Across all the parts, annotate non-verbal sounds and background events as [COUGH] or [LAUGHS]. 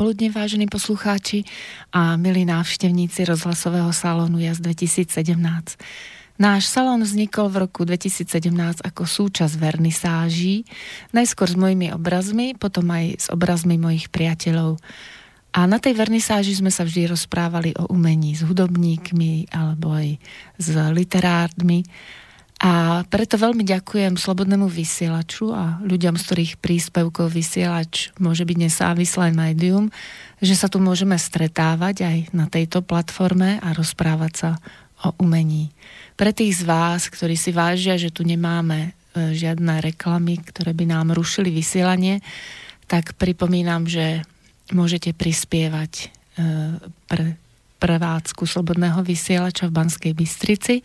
Dobré predpoludne, vážení poslucháči a milí návštevníci rozhlasového salónu JAS 2017. Náš salón vznikol v roku 2017 ako súčasť vernisáží, najskôr s mojimi obrazmi, potom aj s obrazmi mojich priateľov. A na tej vernisáži sme sa vždy rozprávali o umení s hudobníkmi alebo aj s literármi. A preto veľmi ďakujem Slobodnému vysielaču a ľuďom, z ktorých príspevkov vysielač môže byť nesávislé médium, že sa tu môžeme stretávať aj na tejto platforme a rozprávať sa o umení. Pre tých z vás, ktorí si vážia, že tu nemáme e, žiadne reklamy, ktoré by nám rušili vysielanie, tak pripomínam, že môžete prispievať e, pre prevádzku Slobodného vysielača v Banskej Bystrici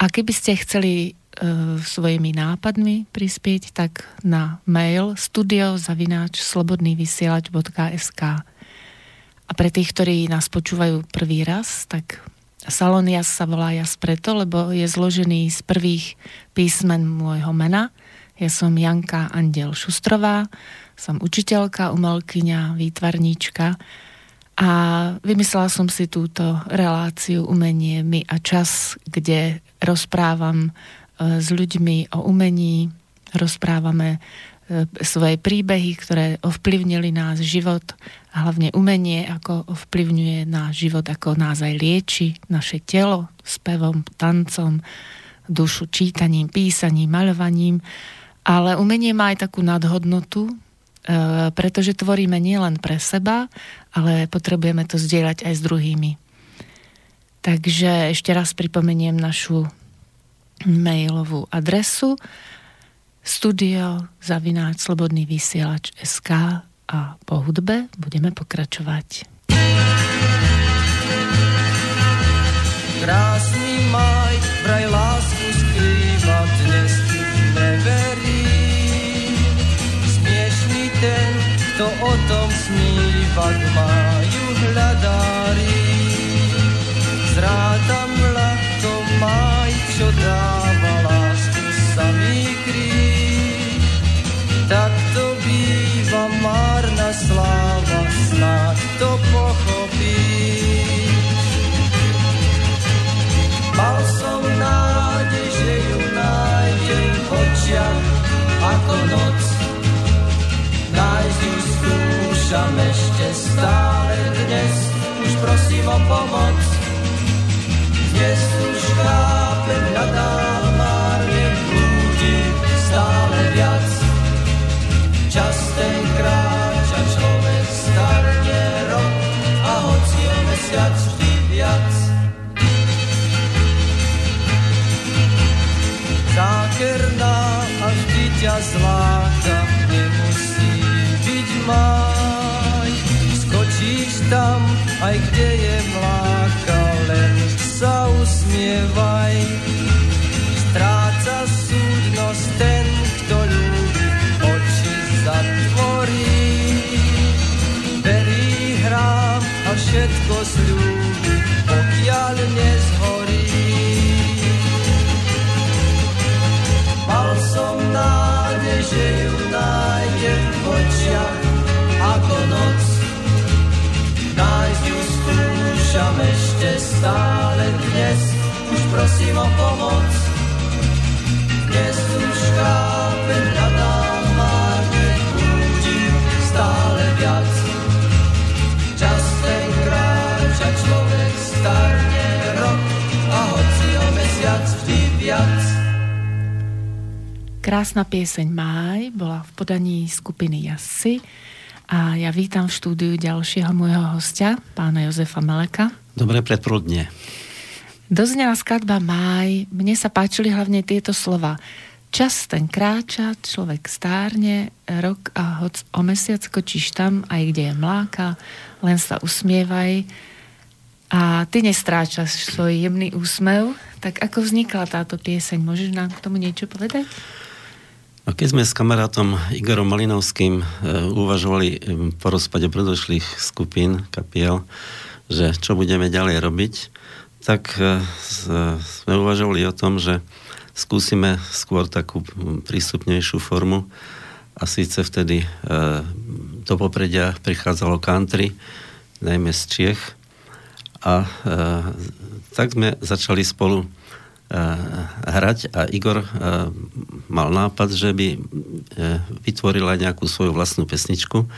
a keby ste chceli uh, svojimi nápadmi prispieť, tak na mail studiozavináč slobodnývysielač.sk A pre tých, ktorí nás počúvajú prvý raz, tak Salon Jas sa volá Jas preto, lebo je zložený z prvých písmen môjho mena. Ja som Janka Andel Šustrová, som učiteľka, umelkyňa, výtvarníčka a vymyslela som si túto reláciu umenie my a čas, kde rozprávam e, s ľuďmi o umení, rozprávame e, svoje príbehy, ktoré ovplyvnili nás život a hlavne umenie, ako ovplyvňuje náš život, ako nás aj lieči, naše telo, spevom, tancom, dušu, čítaním, písaním, maľovaním. Ale umenie má aj takú nadhodnotu, pretože tvoríme nielen pre seba, ale potrebujeme to zdieľať aj s druhými. Takže ešte raz pripomeniem našu mailovú adresu studio zavináč slobodný vysielač SK a po hudbe budeme pokračovať. Krásny maj, vraj lásku tom snívať majú hľadári. Zrátam ľahko maj, čo dáva stále dnes, už prosím o pomoc. Dnes už chápem, hľadám márne blúdi stále viac. Čas ten kráča, človek starne rok a hoci o mesiac vždy viac. Zákerná a vždy ťa zláka, pitam, aj gdje je mlaka len, zauznjevaj ešte stále dnes, už prosím o pomoc. Dnes už chápem, hľadám márne, blúdim stále viac. Čas ten kráča, človek starne rok a hoci o mesiac vždy viac. Krásna pieseň Máj bola v podaní skupiny Jasy a ja vítam v štúdiu ďalšieho môjho hostia, pána Jozefa Meleka. Dobré predprudne. Doznela skladba Máj. Mne sa páčili hlavne tieto slova. Čas ten kráča, človek stárne, rok a hoc o mesiac kočíš tam, aj kde je mláka, len sa usmievaj. A ty nestráčaš svoj jemný úsmev. Tak ako vznikla táto pieseň? Môžeš nám k tomu niečo povedať? A keď sme s kamarátom Igorom Malinovským e, uvažovali e, po rozpade predošlých skupín, kapiel, že čo budeme ďalej robiť, tak e, sme uvažovali o tom, že skúsime skôr takú prístupnejšiu formu a síce vtedy do popredia prichádzalo country, najmä z Čiech. A e, tak sme začali spolu e, hrať a Igor e, mal nápad, že by e, vytvoril aj nejakú svoju vlastnú pesničku.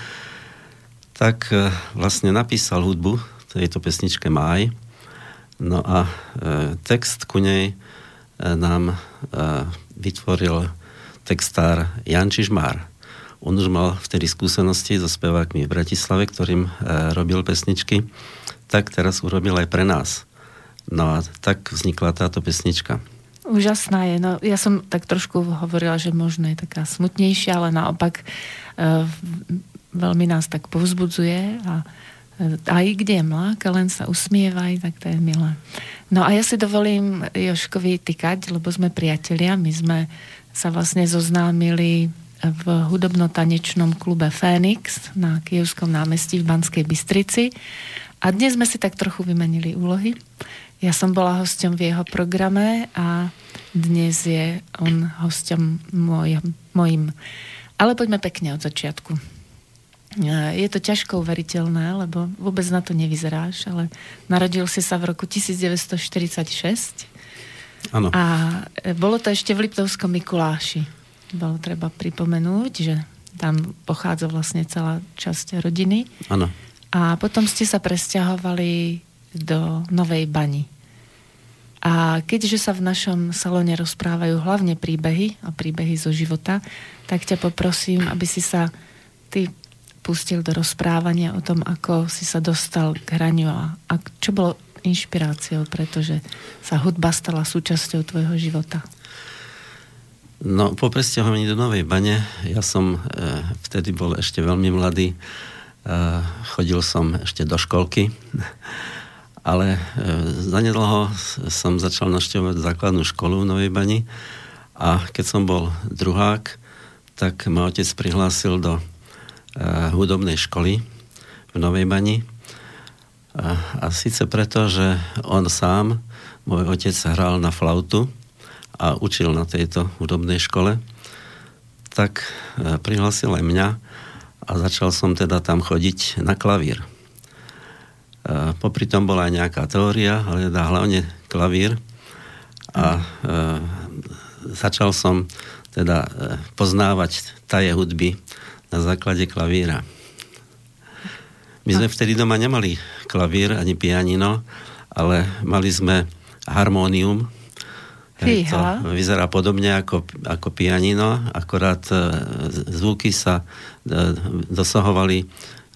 Tak e, vlastne napísal hudbu tejto pesničke Máj. No a e, text ku nej e, nám e, vytvoril textár Jan Čižmár. On už mal vtedy skúsenosti so spevákmi v Bratislave, ktorým e, robil pesničky, tak teraz urobil aj pre nás. No a tak vznikla táto pesnička. Úžasná je. No, ja som tak trošku hovorila, že možno je taká smutnejšia, ale naopak e, veľmi nás tak povzbudzuje a aj kde je mláka, len sa usmievaj, tak to je milé. No a ja si dovolím Joškovi tykať, lebo sme priatelia, my sme sa vlastne zoznámili v hudobno-tanečnom klube Fénix na Kijovskom námestí v Banskej Bystrici. A dnes sme si tak trochu vymenili úlohy. Ja som bola hosťom v jeho programe a dnes je on hosťom môj, mojim. Ale poďme pekne od začiatku. Je to ťažko uveriteľné, lebo vôbec na to nevyzeráš, ale narodil si sa v roku 1946 Ano. a bolo to ešte v Liptovskom Mikuláši bolo treba pripomenúť, že tam pochádza vlastne celá časť rodiny. Áno. A potom ste sa presťahovali do Novej Bani. A keďže sa v našom salóne rozprávajú hlavne príbehy a príbehy zo života, tak ťa poprosím, aby si sa ty pustil do rozprávania o tom, ako si sa dostal k hraniu a, a čo bolo inšpiráciou, pretože sa hudba stala súčasťou tvojho života. No, po presťahovaní do Novej Bane, ja som e, vtedy bol ešte veľmi mladý, e, chodil som ešte do školky, [LAUGHS] ale e, zanedlho som začal našťovať základnú školu v Novej Bani. A keď som bol druhák, tak ma otec prihlásil do hudobnej školy v Novej Bani a, a síce preto, že on sám, môj otec hral na flautu, a učil na tejto hudobnej škole, tak e, prihlásil aj mňa a začal som teda tam chodiť na klavír. E, popri tom bola aj nejaká teória, ale teda hlavne klavír a e, začal som teda poznávať taje hudby na základe klavíra. My sme vtedy doma nemali klavír ani pianino, ale mali sme harmónium, Fíha. To vyzerá podobne ako, ako pianino, akorát e, zvuky sa e, dosahovali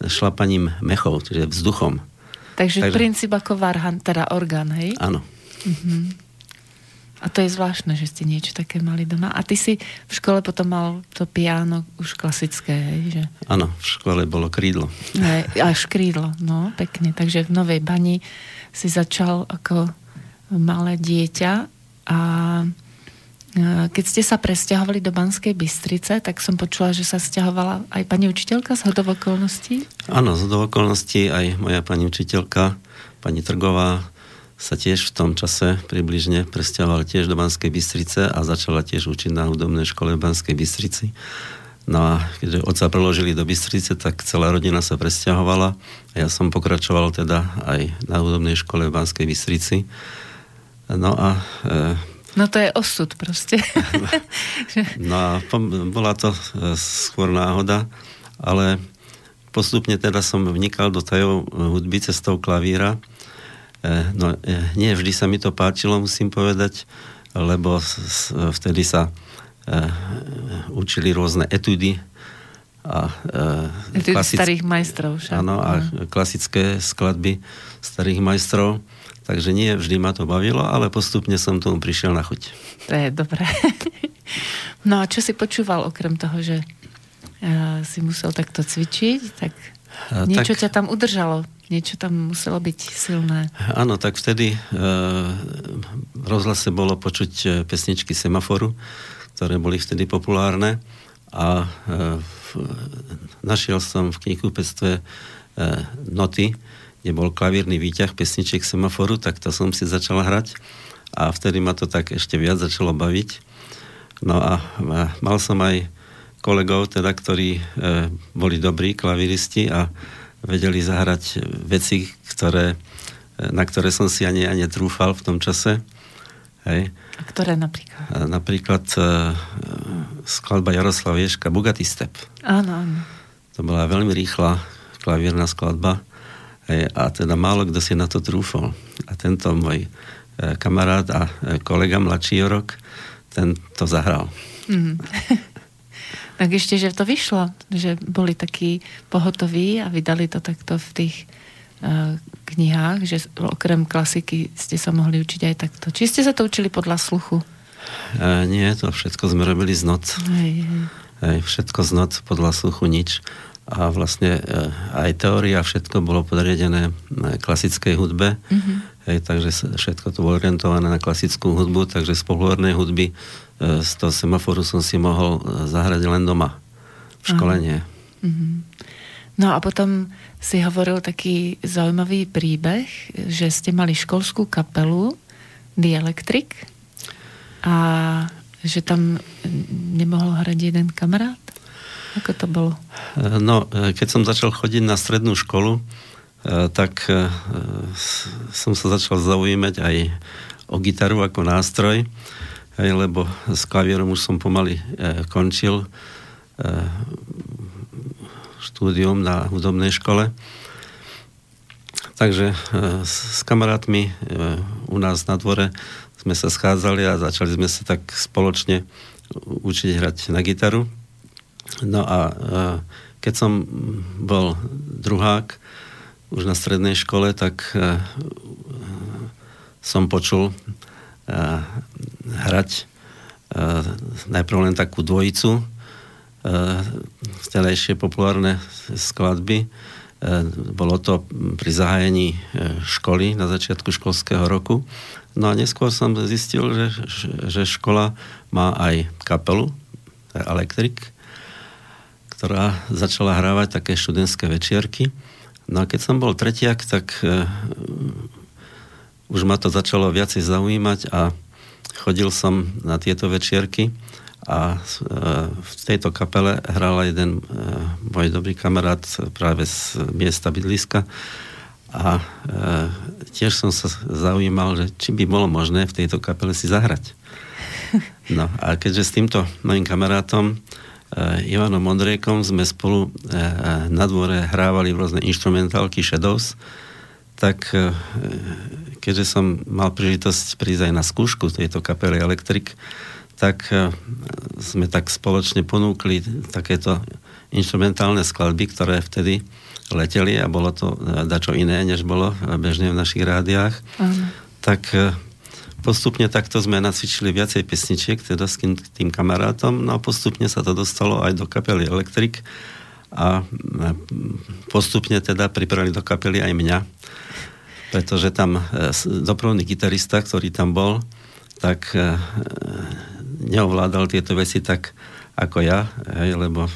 šlapaním mechov, čiže vzduchom. Takže, Takže princíp ako varhan, teda orgán, hej? Áno. Uh-huh. A to je zvláštne, že ste niečo také mali doma. A ty si v škole potom mal to piano už klasické, hej? Že... Áno, v škole bolo krídlo. Ne, až krídlo, no, pekne. Takže v Novej Bani si začal ako malé dieťa a keď ste sa presťahovali do Banskej Bystrice, tak som počula, že sa stiahovala aj pani učiteľka z hodov okolností? Áno, z hodov okolností aj moja pani učiteľka, pani Trgová, sa tiež v tom čase približne presťahovala tiež do Banskej Bystrice a začala tiež učiť na hudobnej škole v Banskej Bystrici. No a keďže otca preložili do Bystrice, tak celá rodina sa presťahovala a ja som pokračoval teda aj na hudobnej škole v Banskej Bystrici. No a... E, no to je osud proste. [LAUGHS] no a bola to e, skôr náhoda, ale postupne teda som vnikal do tajov hudby cestou klavíra. E, no e, nie vždy sa mi to páčilo, musím povedať, lebo vtedy sa e, učili rôzne etudy a e, klasic... starých majstrov. Však. Áno, a klasické skladby starých majstrov. Takže nie vždy ma to bavilo, ale postupne som tomu prišiel na chuť. To je dobré. [LAUGHS] No a čo si počúval okrem toho, že si musel takto cvičiť, tak niečo tak, ťa tam udržalo, niečo tam muselo byť silné. Áno, tak vtedy uh, v rozhlase bolo počuť e, pesničky Semaforu, ktoré boli vtedy populárne a uh, našiel som v knihkupectve uh, noty, kde bol klavírny výťah pesničiek semaforu, tak to som si začal hrať a vtedy ma to tak ešte viac začalo baviť. No a mal som aj kolegov, teda, ktorí e, boli dobrí klaviristi a vedeli zahrať veci, ktoré, na ktoré som si ani, ani trúfal v tom čase. Hej. A ktoré napríklad? A napríklad e, skladba Jaroslav Ješka, Bugatti Step. Áno, áno. To bola veľmi rýchla klavírna skladba hej, a teda málo kto si na to trúfol. A tento môj e, kamarát a e, kolega mladší rok, ten to zahral. Mm. [LAUGHS] tak ešte, že to vyšlo, že boli takí pohotoví a vydali to takto v tých uh, knihách, že okrem klasiky ste sa mohli učiť aj takto. Či ste sa to učili podľa sluchu? Uh, nie, to všetko sme robili z noc. Hej, hej. Všetko z noc, podľa sluchu nič. A vlastne uh, aj teória, všetko bolo podriadené klasickej hudbe. Uh-huh. Hej, takže všetko to bolo orientované na klasickú hudbu, takže z populárnej hudby E, z toho semaforu som si mohol e, zahrať len doma. V škole nie. Mm-hmm. No a potom si hovoril taký zaujímavý príbeh, že ste mali školskú kapelu The Electric a že tam nemohol hrať jeden kamarát? Ako to bolo? E, no, keď som začal chodiť na strednú školu, tak som sa začal zaujímať aj o gitaru ako nástroj lebo s klavírom už som pomaly e, končil štúdium na hudobnej škole. Takže s, kamarátmi u nás na dvore sme sa schádzali a začali sme sa tak spoločne učiť hrať na gitaru. No a keď som bol druhák už na strednej škole, tak e, som počul hrať najprv len takú dvojicu, vtedajšie populárne skladby. Bolo to pri zahájení školy na začiatku školského roku. No a neskôr som zistil, že, že škola má aj kapelu, Elektrik, ktorá začala hrávať také študentské večierky. No a keď som bol tretiak, tak e, už ma to začalo viacej zaujímať a chodil som na tieto večierky a e, v tejto kapele hral jeden e, môj dobrý kamarát práve z miesta bydliska a tiež som sa zaujímal, že či by bolo možné v tejto kapele si zahrať. [LAUGHS] No a keďže s týmto mojim kamarátom Ivanom Mondrejkom sme spolu na dvore hrávali rôzne instrumentálky Shadows, tak keďže som mal príležitosť prísť aj na skúšku tejto kapely Electric, tak sme tak spoločne ponúkli takéto instrumentálne skladby, ktoré vtedy leteli a bolo to dačo iné, než bolo bežne v našich rádiách. Uh-huh. Tak postupne takto sme nacvičili viacej pesničiek, teda s tým, tým kamarátom, no a postupne sa to dostalo aj do kapely Electric a postupne teda pripravili do kapely aj mňa pretože tam e, dopravný gitarista, ktorý tam bol, tak e, neovládal tieto veci tak ako ja, hej, lebo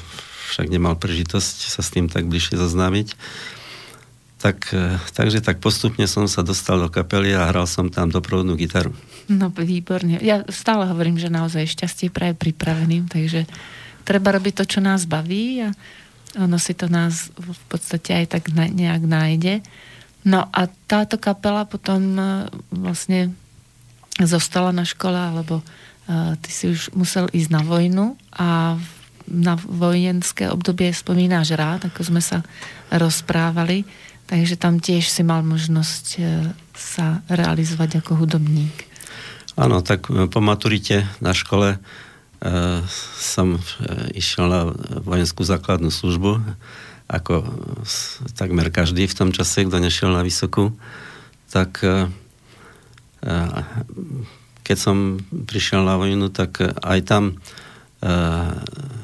však nemal príležitosť sa s tým tak bližšie zoznámiť. Tak, e, takže tak postupne som sa dostal do kapely a hral som tam doprovodnú gitaru. No výborne. Ja stále hovorím, že naozaj šťastie praje pripraveným, takže treba robiť to, čo nás baví a ono si to nás v podstate aj tak nejak nájde. No a táto kapela potom e, vlastne zostala na škole, alebo uh, ty si už musel ísť na vojnu a na vojenské obdobie spomínáš rád, ako sme sa rozprávali, takže tam tiež si mal možnosť uh, sa realizovať ako hudobník. Áno, tak po maturite na škole uh, som išiel na vojenskú základnú službu ako takmer každý v tom čase, kto nešiel na vysokú, tak e, e, keď som prišiel na vojnu, tak aj tam e,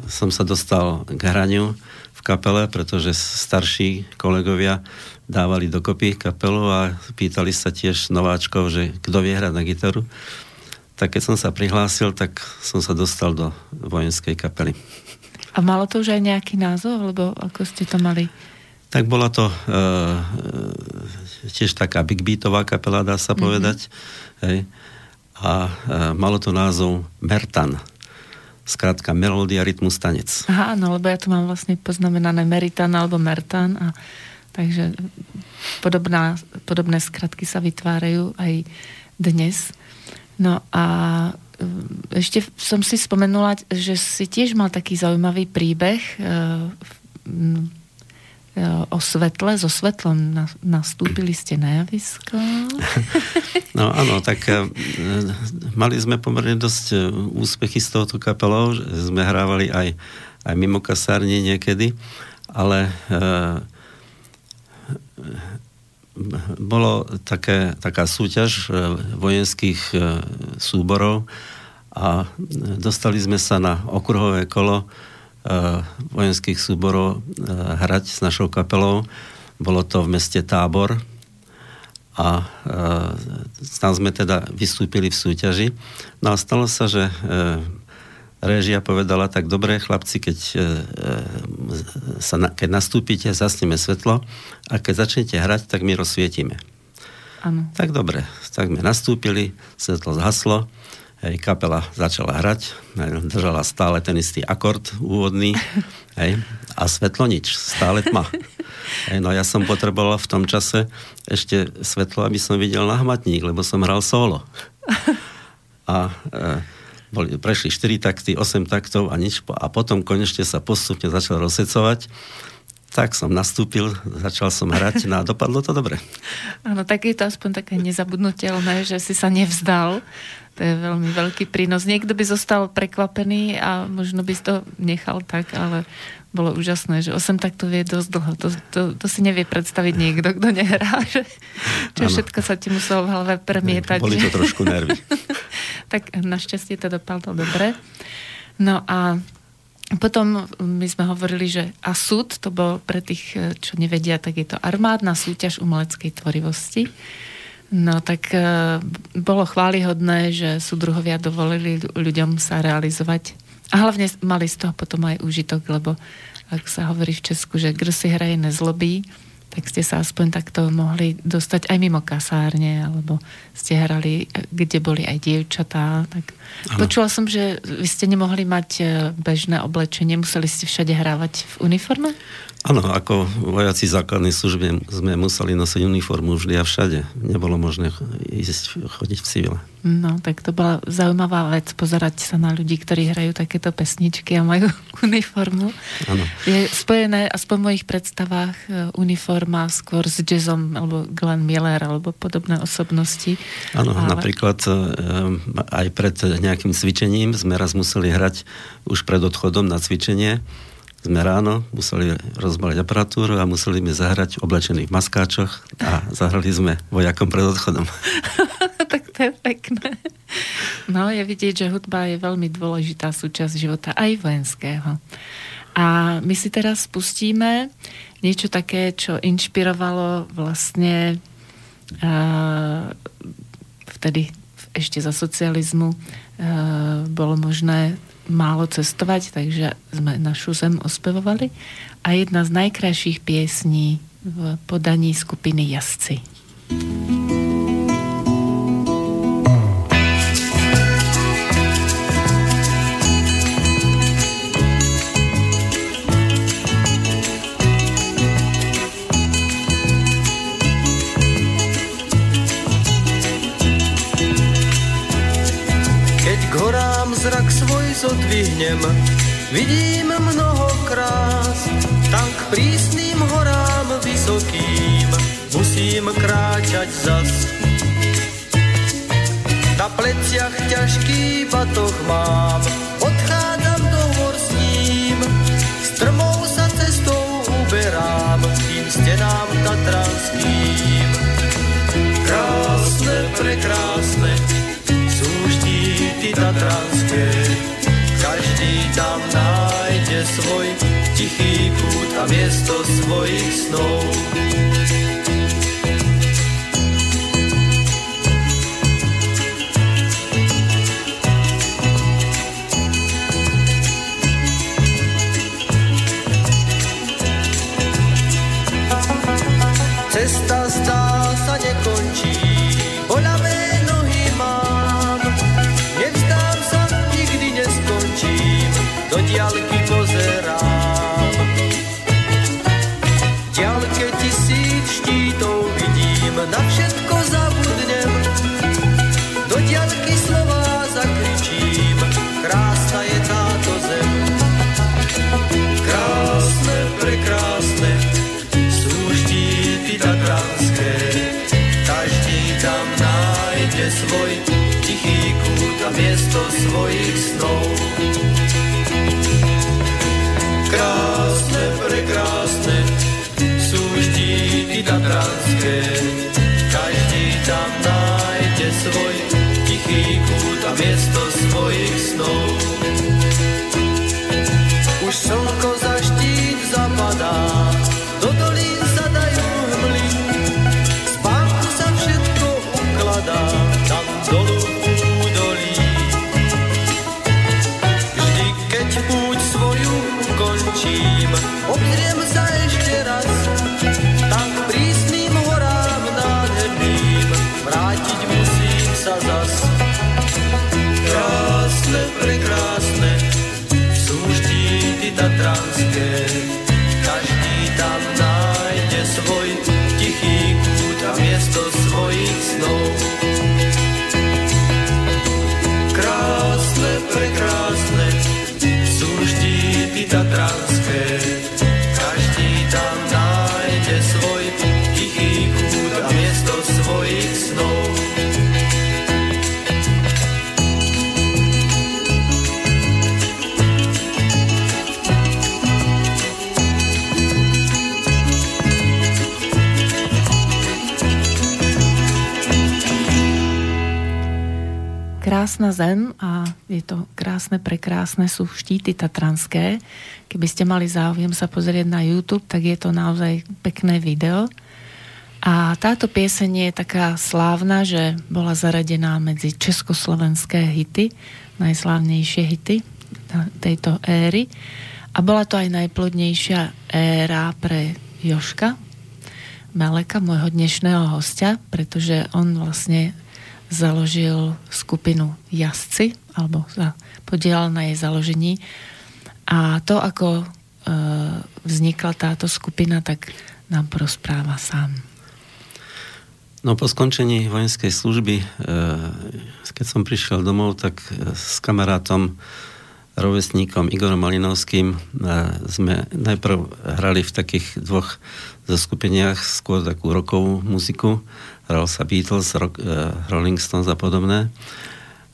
som sa dostal k hraniu v kapele, pretože starší kolegovia dávali dokopy kapelu a pýtali sa tiež nováčkov, že kto vie hrať na gitaru. Tak keď som sa prihlásil, tak som sa dostal do vojenskej kapely. A malo to už aj nejaký názov, alebo ako ste to mali? Tak bola to uh, tiež taká big beatová kapela, dá sa mm-hmm. povedať. Hej. A uh, malo to názov Mertan. skrátka melódia, rytmus, tanec. Aha, no lebo ja tu mám vlastne poznamenané Meritan alebo Mertan a takže podobná, podobné skratky sa vytvárajú aj dnes. No a e, ešte som si spomenula, že si tiež mal taký zaujímavý príbeh e, e, o svetle, so svetlom nastúpili ste na javisko. [LAUGHS] No áno, tak mali sme pomerne dosť úspechy s touto kapelou, že sme hrávali aj, aj mimo kasárne niekedy, ale bolo také, taká súťaž e, vojenských e, súborov a dostali sme sa na okruhové kolo e, vojenských súborov hrať s našou kapelou. Bolo to v meste Tábor a tam sme teda vystúpili v súťaži. No a stalo sa, že Réžia povedala, tak dobre, chlapci, keď, e, e, sa, keď nastúpite, zasneme svetlo a keď začnete hrať, tak my rozsvietime. Ano. Tak dobre, tak sme nastúpili, svetlo zhaslo, hej, kapela začala hrať, držala stále ten istý akord úvodný, [LAUGHS] hej, a svetlo nič, stále tma. Hej, no ja som potreboval v tom čase ešte svetlo, aby som videl na hmatník, lebo som hral solo. [LAUGHS] A e, boli, prešli 4 takty, 8 taktov a nič. A potom konečne sa postupne začal rozsecovať. Tak som nastúpil, začal som hrať no [LAUGHS] a dopadlo to dobre. Áno, tak je to aspoň také nezabudnutelné, že si sa nevzdal. To je veľmi veľký prínos. Niekto by zostal prekvapený a možno by to nechal tak, ale bolo úžasné, že 8 taktov je dosť dlho. To, to, to si nevie predstaviť niekto, kto nehrá. [LAUGHS] Že, čo ano. všetko sa ti muselo v hlave premietať. Boli to trošku nervy. [LAUGHS] tak našťastie to dopadlo dobre. No a potom my sme hovorili, že a súd, to bol pre tých, čo nevedia, tak je to armádna súťaž umeleckej tvorivosti. No tak e, bolo chválihodné, že súdruhovia dovolili ľuďom sa realizovať a hlavne mali z toho potom aj úžitok, lebo ak sa hovorí v Česku, že si hraje nezlobí, tak ste sa aspoň takto mohli dostať aj mimo kasárne, alebo ste hrali, kde boli aj dievčatá. Tak počula som, že vy ste nemohli mať e, bežné oblečenie, museli ste všade hrávať v uniforme? Áno, ako vojaci základnej služby sme museli nosiť uniformu vždy a všade. Nebolo možné ísť, chodiť v civile. No, tak to bola zaujímavá vec, pozerať sa na ľudí, ktorí hrajú takéto pesničky a majú [LAUGHS] uniformu. Ano. Je spojené, aspoň v mojich predstavách, e, uniforma skôr s jazzom, alebo Glenn Miller, alebo podobné osobnosti. Áno, Ale... napríklad e, aj pred nejakým cvičením sme raz museli hrať už pred odchodom na cvičenie sme ráno museli rozbaliť aparatúru a museli sme zahrať oblečených maskáčoch a zahrali sme vojakom pred odchodom. [LAUGHS] tak to je pekné. No, je vidieť, že hudba je veľmi dôležitá súčasť života, aj vojenského. A my si teraz spustíme niečo také, čo inšpirovalo vlastne uh, vtedy ešte za socializmu uh, bolo možné málo cestovať, takže sme našu zem ospevovali. A jedna z najkrajších piesní v podaní skupiny Jasci. thank you zodvihnem, vidím mnoho krás, tam k prísnym horám vysokým musím kráčať zas. Na pleciach ťažký batoh mám, odchádzam do hor s ním, strmou sa cestou uberám tým stenám tatranským. Krásne, prekrásne, sú štíty tatranské, každý tam nájde svoj tichý kút a miesto svojich snov. Svojich snov. Krásna zem a je to krásne, prekrásne sú štíty tatranské. Keby ste mali záujem sa pozrieť na YouTube, tak je to naozaj pekné video. A táto pieseň je taká slávna, že bola zaradená medzi československé hity, najslávnejšie hity tejto éry. A bola to aj najplodnejšia éra pre Joška Meleka, môjho dnešného hostia, pretože on vlastne založil skupinu Jazdci, alebo sa podielal na jej založení. A to, ako e, vznikla táto skupina, tak nám porozpráva sám. No po skončení vojenskej služby, e, keď som prišiel domov, tak e, s kamarátom, rovesníkom Igorom Malinovským e, sme najprv hrali v takých dvoch zoskupeniach, skôr takú rokovú muziku hral sa Beatles, rock, uh, Rolling Stones a podobné.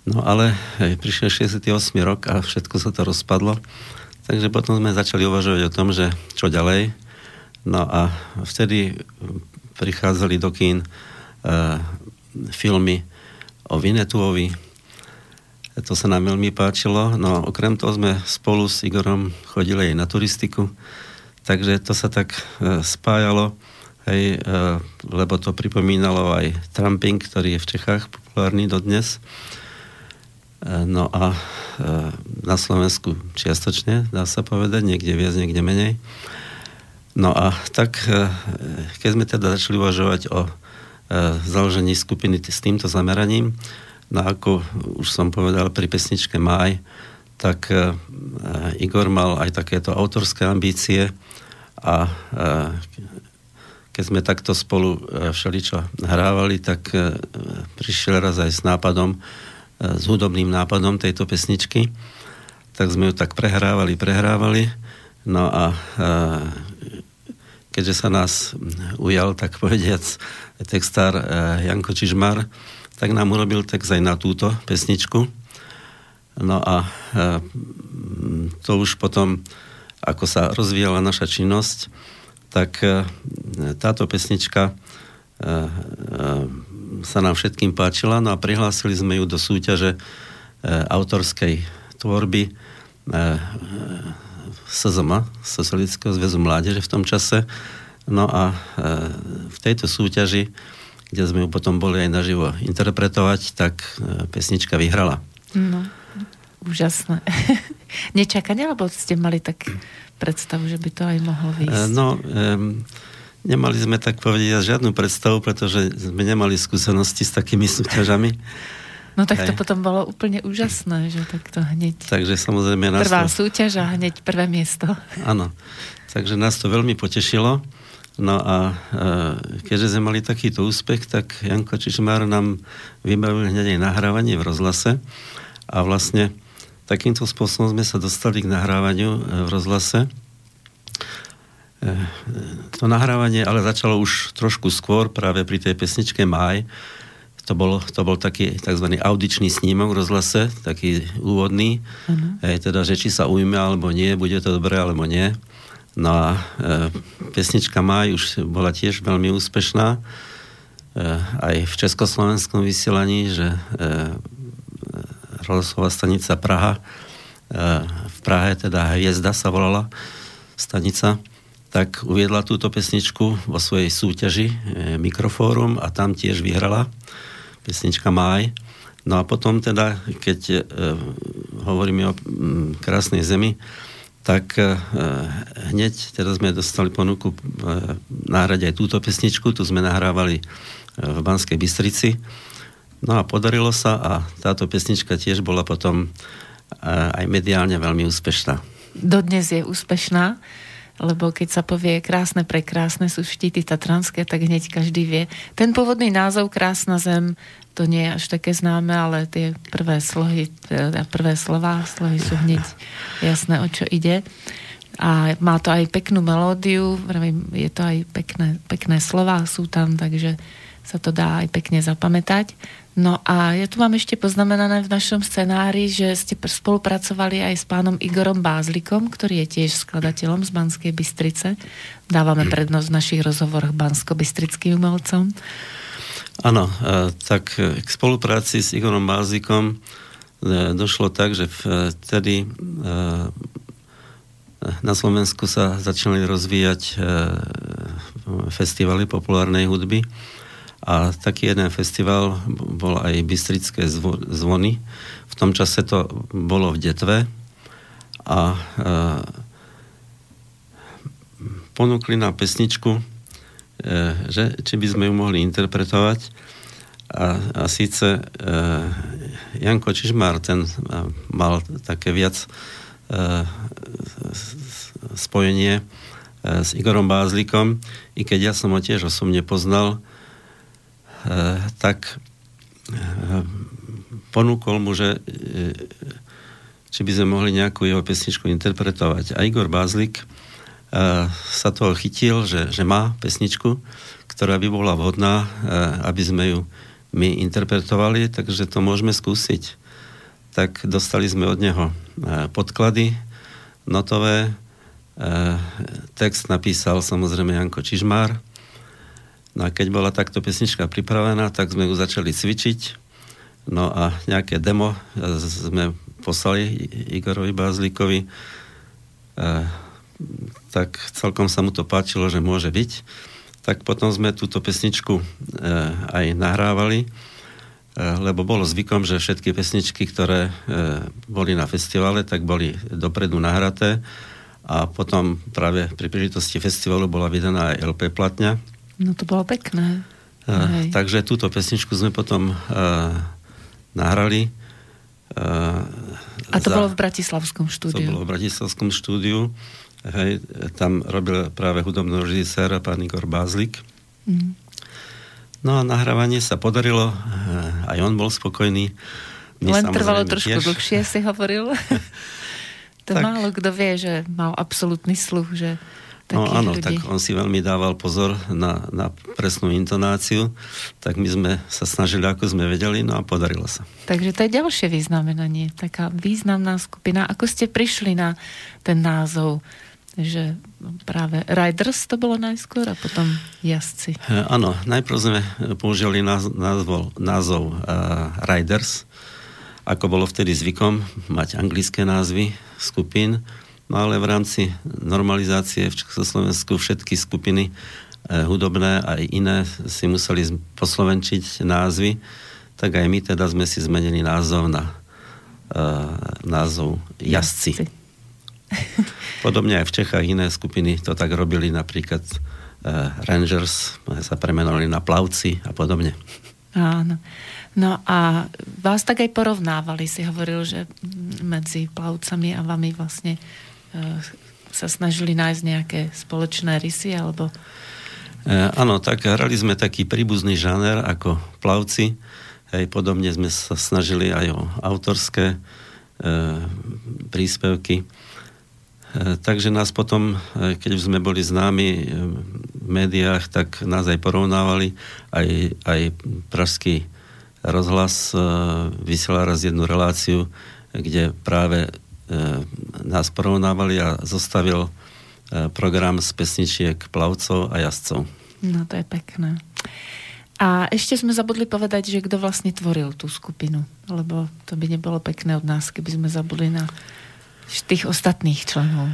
No ale prišiel 68 rok a všetko sa to rozpadlo. Takže potom sme začali uvažovať o tom, že čo ďalej. No a vtedy prichádzali do kín uh, filmy o Vinetuovi. To sa nám veľmi páčilo. No okrem toho sme spolu s Igorom chodili aj na turistiku. Takže to sa tak uh, spájalo hej, e, lebo to pripomínalo aj tramping, ktorý je v Čechách populárny dodnes. E, no a e, na Slovensku čiastočne, dá sa povedať, niekde viac, niekde menej. No a tak, keď sme teda začali uvažovať o založení skupiny s týmto zameraním, no ako už som povedal pri pesničke Máj, tak Igor mal aj takéto autorské ambície a keď sme takto spolu e, všeličo hrávali, tak e, prišiel raz aj s nápadom, e, s hudobným nápadom tejto pesničky. Tak sme ju tak prehrávali, prehrávali. No a keďže sa nás ujal, tak povediac, textár Janko Čižmar, tak nám urobil text aj na túto pesničku. No a to už potom, ako sa rozvíjala naša činnosť, tak e, táto pesnička e, e, sa nám všetkým páčila, no a prihlásili sme ju do súťaže autorskej tvorby SZM, Socialistického zväzu mládeže v tom čase. No a v tejto súťaži, kde sme ju potom boli aj naživo interpretovať, tak pesnička vyhrala. No, úžasné. [LAUGHS] Nečakane, alebo ste mali tak predstavu, že by to aj mohlo výjsť? No, um, nemali sme tak povedať žiadnu predstavu, pretože sme nemali skúsenosti s takými súťažami. No tak to potom bolo úplne úžasné, že takto hneď... Takže samozrejme nás Prvá to... súťaž a hneď prvé miesto. Áno. Takže nás to veľmi potešilo. No a e, keďže sme mali takýto úspech, tak Janko Čižmár nám vybavil hneď aj nahrávanie v rozhlase a vlastne takýmto spôsobom sme sa dostali k nahrávaniu e, v rozhlase. E, to nahrávanie ale začalo už trošku skôr, práve pri tej pesničke Maj. To bol, to bol taký tzv. audičný snímok v rozhlase, taký úvodný. Uh-huh. Hej, teda, že či sa ujme alebo nie, bude to dobré alebo nie. No a e, pesnička Maj už bola tiež veľmi úspešná. E, aj v československom vysielaní, že e, rozhlasová stanica Praha, e, v Prahe teda Hviezda sa volala stanica, tak uviedla túto pesničku vo svojej súťaži e, Mikrofórum a tam tiež vyhrala pesnička Máj. No a potom teda, keď e, hovoríme o m, krásnej zemi, tak hneď teda sme dostali ponuku nahrať aj túto pesničku, tu sme nahrávali v Banskej Bystrici. No a podarilo sa a táto pesnička tiež bola potom e, aj mediálne veľmi úspešná. Dodnes je úspešná lebo keď sa povie krásne prekrásne sú štíty tatranské, tak hneď každý vie. Ten pôvodný názov Krásna zem, to nie je až také známe, ale tie prvé slohy, teda prvé slova, slohy sú hneď [LAUGHS] jasné, o čo ide. A má to aj peknú melódiu, je to aj pekné, pekné slova sú tam, takže sa to dá aj pekne zapamätať. No a ja tu mám ešte poznamenané v našom scenári, že ste spolupracovali aj s pánom Igorom Bázlikom, ktorý je tiež skladateľom z Banskej Bystrice. Dávame prednosť v našich rozhovoroch bansko-bystrickým umelcom. Áno, e, tak k spolupráci s Igorom Bázlikom e, došlo tak, že vtedy e, na Slovensku sa začali rozvíjať festivaly populárnej hudby a taký jeden festival bol aj Bystrické zvony. V tom čase to bolo v Detve a e, ponúkli na pesničku, e, že, či by sme ju mohli interpretovať. A, a síce e, Janko Čižmár, ten mal také viac e, spojenie e, s Igorom Bázlikom, i keď ja som ho tiež osobne poznal, tak eh, ponúkol mu, že eh, či by sme mohli nejakú jeho pesničku interpretovať. A Igor Bázlik sa toho chytil, že, že má pesničku, ktorá by bola vhodná, aby sme ju my interpretovali, takže to môžeme skúsiť. Tak dostali sme od neho podklady notové, text napísal samozrejme Janko Čižmár, No a keď bola takto pesnička pripravená, tak sme ju začali cvičiť. No a nejaké demo sme poslali Igorovi Bázlíkovi. E, tak celkom sa mu to páčilo, že môže byť. Tak potom sme túto pesničku e, aj nahrávali, e, lebo bolo zvykom, že všetky pesničky, ktoré e, boli na festivale, tak boli dopredu nahraté a potom práve pri príležitosti festivalu bola vydaná aj LP platňa, No to bolo pekné. Uh, takže túto pesničku sme potom uh, nahrali. Uh, a to za, bolo v Bratislavskom štúdiu. To bolo v Bratislavskom štúdiu. Hej, tam robil práve hudobný režisér pán Igor Bázlik. Mm. No a nahrávanie sa podarilo, aj on bol spokojný. My Len trvalo trošku tiež. dlhšie, si hovoril. [LAUGHS] to tak. málo kto vie, že mal absolútny sluch, že No áno, ľudí. tak on si veľmi dával pozor na, na presnú intonáciu, tak my sme sa snažili, ako sme vedeli, no a podarilo sa. Takže to je ďalšie významenanie, taká významná skupina. Ako ste prišli na ten názov? že práve Riders to bolo najskôr a potom jazdci. E, áno, najprv sme použili názov, názov uh, Riders, ako bolo vtedy zvykom mať anglické názvy skupín. No ale v rámci normalizácie v Československu všetky skupiny eh, hudobné aj iné si museli poslovenčiť názvy, tak aj my teda sme si zmenili názov na eh, názov Jazdci. [LAUGHS] Podobne aj v Čechách iné skupiny to tak robili, napríklad eh, Rangers sa premenovali na Plavci a podobne. Áno. No a vás tak aj porovnávali, si hovoril, že medzi plavcami a vami vlastne sa snažili nájsť nejaké spoločné rysy, alebo... E, áno, tak hrali sme taký príbuzný žáner ako plavci. Hej, podobne sme sa snažili aj o autorské e, príspevky. E, takže nás potom, e, keď sme boli známi v médiách, tak nás aj porovnávali aj, aj pražskí rozhlas e, vysiela raz jednu reláciu, kde práve nás porovnávali a zostavil e, program z pesničiek plavcov a jazdcov. No to je pekné. A ešte sme zabudli povedať, že kto vlastne tvoril tú skupinu, lebo to by nebolo pekné od nás, keby sme zabudli na tých ostatných členov.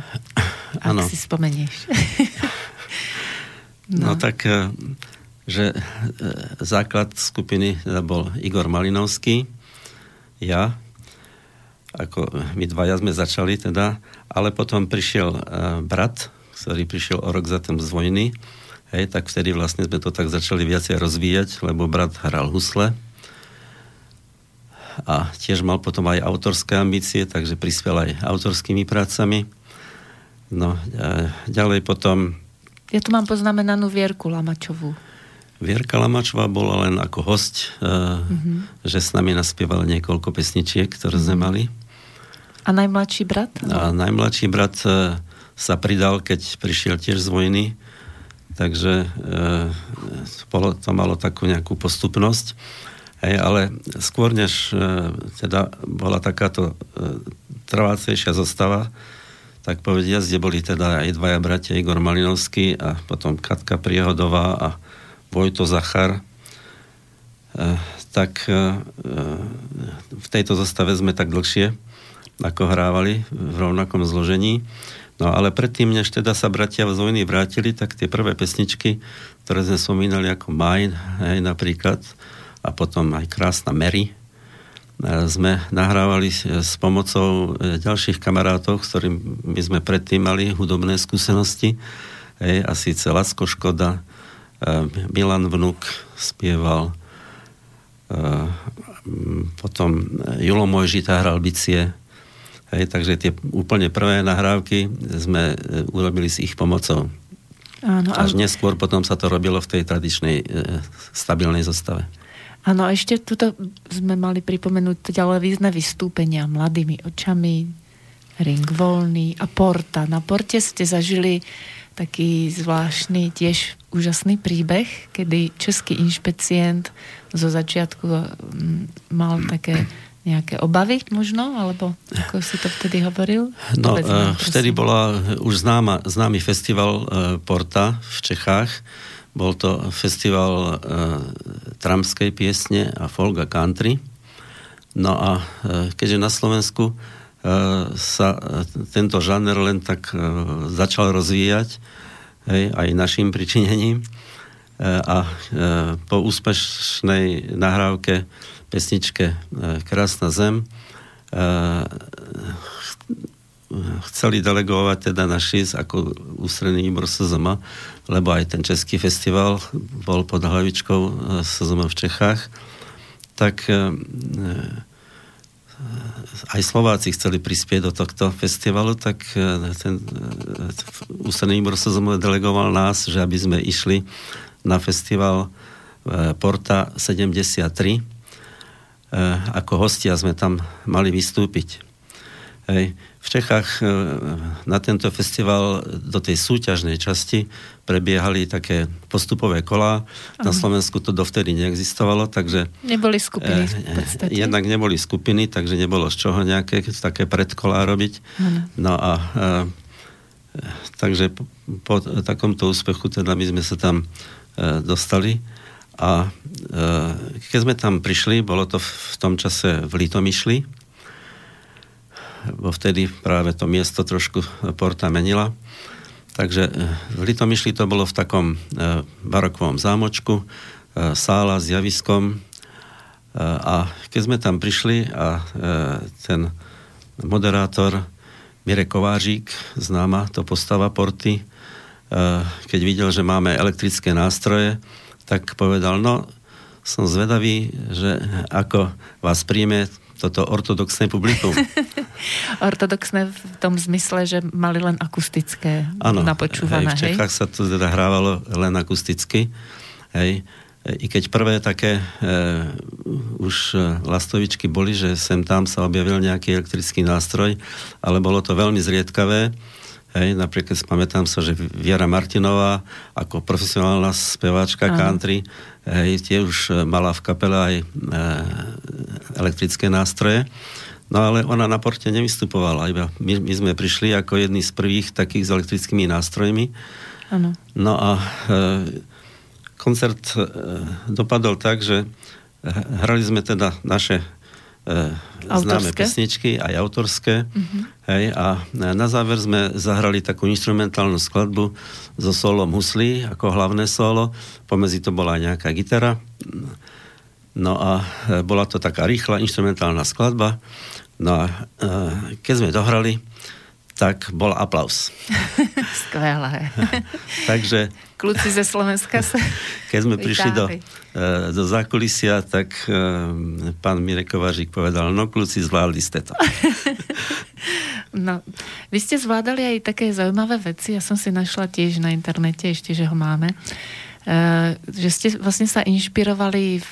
Ak ano. si spomenieš. [LAUGHS] no. no tak, e, že e, základ skupiny bol Igor Malinovský, ja, ako my dvaja sme začali teda, ale potom prišiel e, brat, ktorý prišiel o rok za tým z vojny, Hej, tak vtedy vlastne sme to tak začali viacej rozvíjať, lebo brat hral husle a tiež mal potom aj autorské ambície, takže prispel aj autorskými prácami. No, a ďalej potom... Ja tu mám poznamenanú Vierku Lamačovú. Vierka Lamačová bola len ako host, mm-hmm. že s nami naspieval niekoľko pesničiek, ktoré sme mhm. mali. A najmladší brat? A najmladší brat e, sa pridal, keď prišiel tiež z vojny takže e, to malo takú nejakú postupnosť. Hej, ale skôr než e, teda bola takáto e, trvácejšia zostava, tak povediať, kde boli teda aj dvaja bratia, Igor Malinovský a potom Katka Priehodová a Vojto Zachar, e, tak e, e v tejto zostave sme tak dlhšie ako hrávali v rovnakom zložení. No ale predtým, než teda sa bratia z vojny vrátili, tak tie prvé pesničky, ktoré sme spomínali ako Mine, hej, napríklad, a potom aj Krásna Mary, sme nahrávali s pomocou e, ďalších kamarátov, s ktorými sme predtým mali hudobné skúsenosti. Hej, a síce Lasko Škoda, e, Milan Vnuk spieval, e, potom Julo Mojžita hral bicie, Hej, takže tie úplne prvé nahrávky sme e, urobili s ich pomocou. Áno, Až ale... neskôr potom sa to robilo v tej tradičnej e, stabilnej zostave. Áno, ešte tuto sme mali pripomenúť význe vystúpenia mladými očami, ring voľný a porta. Na porte ste zažili taký zvláštny, tiež úžasný príbeh, kedy český inšpecient zo začiatku mal také nejaké obavy možno, alebo ako si to vtedy hovoril? No, nám, vtedy bola už známa, známy festival uh, Porta v Čechách. Bol to festival uh, tramskej piesne a folk a country. No a uh, keďže na Slovensku uh, sa tento žáner len tak uh, začal rozvíjať, hej, aj našim pričinením, uh, a uh, po úspešnej nahrávke pesničke e, Krásna zem. E, chceli delegovať teda na ŠIS ako ústredný výbor SZM, lebo aj ten český festival bol pod hlavičkou e, SZM v Čechách, tak aj Slováci chceli prispieť do tohto festivalu, tak ten ústredný výbor SZM delegoval nás, že aby sme išli na festival Porta 73, Eh, ako hostia sme tam mali vystúpiť. Hej. V Čechách eh, na tento festival do tej súťažnej časti prebiehali také postupové kolá. Na Slovensku to dovtedy neexistovalo, takže... Neboli skupiny v eh, podstate. Jednak neboli skupiny, takže nebolo z čoho nejaké také predkolá robiť. Ano. No a takže po, po takomto úspechu teda my sme sa tam dostali a e, keď sme tam prišli, bolo to v tom čase v Litomyšli, bo vtedy práve to miesto trošku porta menila. Takže e, v Litomyšli to bolo v takom e, barokovom zámočku, sála s javiskom a keď sme tam prišli a ten moderátor Mirek Kovážík, známa to postava porty, keď videl, že máme elektrické nástroje, tak povedal, no som zvedavý, že ako vás príjme toto ortodoxné publikum. [LAUGHS] ortodoxné v tom zmysle, že mali len akustické ano, napočúvané, hej? v Čechách hej? sa to teda hrávalo len akusticky. Hej. I keď prvé také e, už lastovičky boli, že sem tam sa objavil nejaký elektrický nástroj, ale bolo to veľmi zriedkavé, Hej, napríklad spamätám sa, že Viera Martinová ako profesionálna speváčka Aha. country, hej, tie už mala v kapele aj e, elektrické nástroje. No ale ona na porte nevystupovala, iba my, my sme prišli ako jedni z prvých takých s elektrickými nástrojmi. Ano. No a e, koncert e, dopadol tak, že hrali sme teda naše e, známe pesničky, aj autorské. Mm-hmm. Hej, a na záver sme zahrali takú instrumentálnu skladbu so solom huslí ako hlavné solo. Pomedzi to bola aj nejaká gitara. No a e, bola to taká rýchla instrumentálna skladba. No a e, keď sme dohrali, tak bol aplaus. [LAUGHS] Skvelé. [LAUGHS] Takže... Kluci ze Slovenska sa [LAUGHS] Keď sme prišli do, e, do zákulisia, tak e, pán Mirek Kovážik povedal, no kluci, zvládli ste to. No, vy ste zvládali aj také zaujímavé veci, ja som si našla tiež na internete, ešte, že ho máme, e, že ste vlastne sa inšpirovali v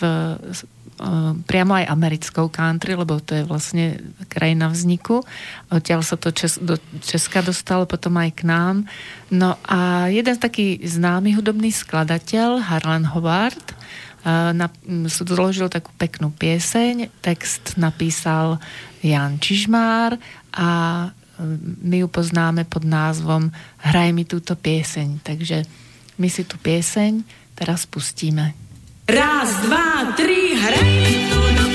priamo aj americkou country, lebo to je vlastne krajina vzniku. Odtiaľ sa to Čes, do Česka dostalo, potom aj k nám. No a jeden taký známy hudobný skladateľ, Harlan Howard, na, zložil takú peknú pieseň, text napísal Jan Čižmár a my ju poznáme pod názvom Hraj mi túto pieseň. Takže my si tú pieseň teraz pustíme. Raz, dva, tri, hraj mi tu do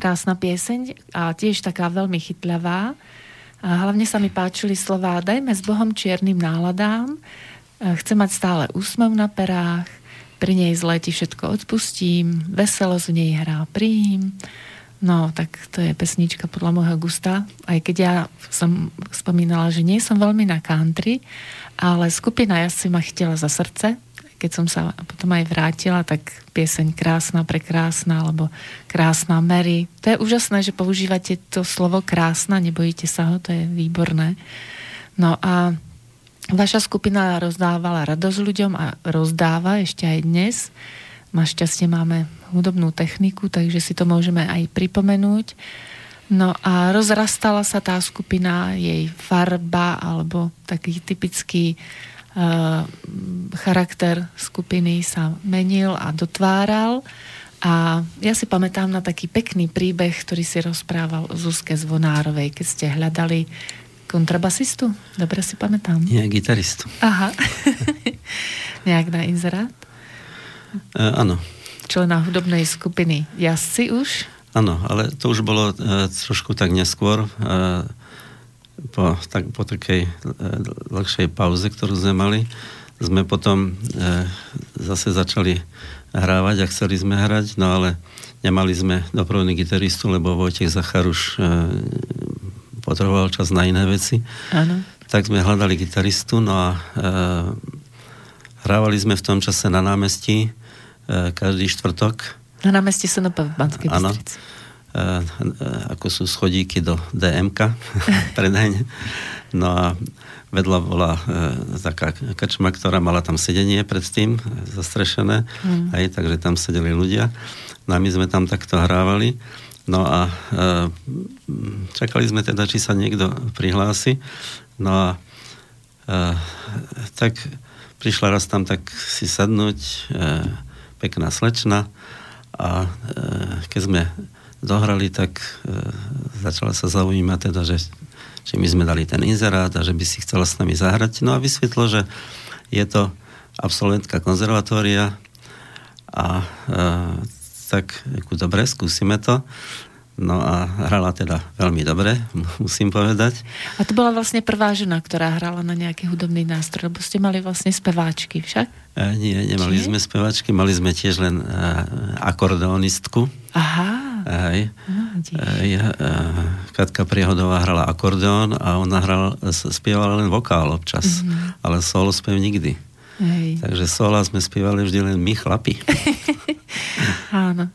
krásna pieseň a tiež taká veľmi chytľavá. A hlavne sa mi páčili slova Dajme s Bohom čiernym náladám, chcem mať stále úsmev na perách, pri nej zle ti všetko odpustím, veselo z nej hrá príjim. No, tak to je pesnička podľa môjho gusta, aj keď ja som spomínala, že nie som veľmi na country, ale skupina Jasci ma chytila za srdce, keď som sa potom aj vrátila, tak pieseň krásna, prekrásna, alebo krásna Mary. To je úžasné, že používate to slovo krásna, nebojíte sa ho, to je výborné. No a vaša skupina rozdávala radosť ľuďom a rozdáva ešte aj dnes. Našťastie máme hudobnú techniku, takže si to môžeme aj pripomenúť. No a rozrastala sa tá skupina, jej farba alebo taký typický charakter skupiny sa menil a dotváral. A ja si pamätám na taký pekný príbeh, ktorý si rozprával o Zuzke Zvonárovej, keď ste hľadali kontrabasistu. Dobre si pamätám. Nie, gitaristu. Aha. [LAUGHS] Nejak na inzerát? E, áno. Člena hudobnej skupiny Jazdci už? Áno, ale to už bolo e, trošku tak neskôr. E, po, tak, po takej e, dlhšej pauze, ktorú sme mali, sme potom e, zase začali hrávať a chceli sme hrať, no ale nemali sme doprovodný gitaristu, lebo Vojtech Zachar už e, potreboval čas na iné veci. Áno. Tak sme hľadali gitaristu, no a e, hrávali sme v tom čase na námestí e, každý štvrtok. Na námestí SNP v Banskej. Bystrici. Ako sú schodíky do DMK [LAUGHS] predajne. No a vedľa bola e, taká krčma, ktorá mala tam sedenie predtým, zastrešené, mm. aj, takže tam sedeli ľudia. No a my sme tam takto hrávali. No a e, čakali sme teda, či sa niekto prihlási. No a e, tak prišla raz tam tak si sadnúť e, pekná slečna a e, keď sme dohrali, tak e, začala sa zaujímať teda, že že my sme dali ten inzerát a že by si chcela s nami zahrať. No a vysvetlo, že je to absolventka konzervatória a e, tak dobre, skúsime to. No a hrala teda veľmi dobre, musím povedať. A to bola vlastne prvá žena, ktorá hrala na nejaký hudobný nástroj, lebo ste mali vlastne speváčky však? E, nie, nemali Či? sme speváčky, mali sme tiež len e, akordeonistku. Aha. Hej. No, e, e, Katka Priehodová hrala akordeón a ona hrala, spievala len vokál občas, mm-hmm. ale solo spev nikdy. Hej. Takže sola sme spievali vždy len my chlapi. [LAUGHS] Áno.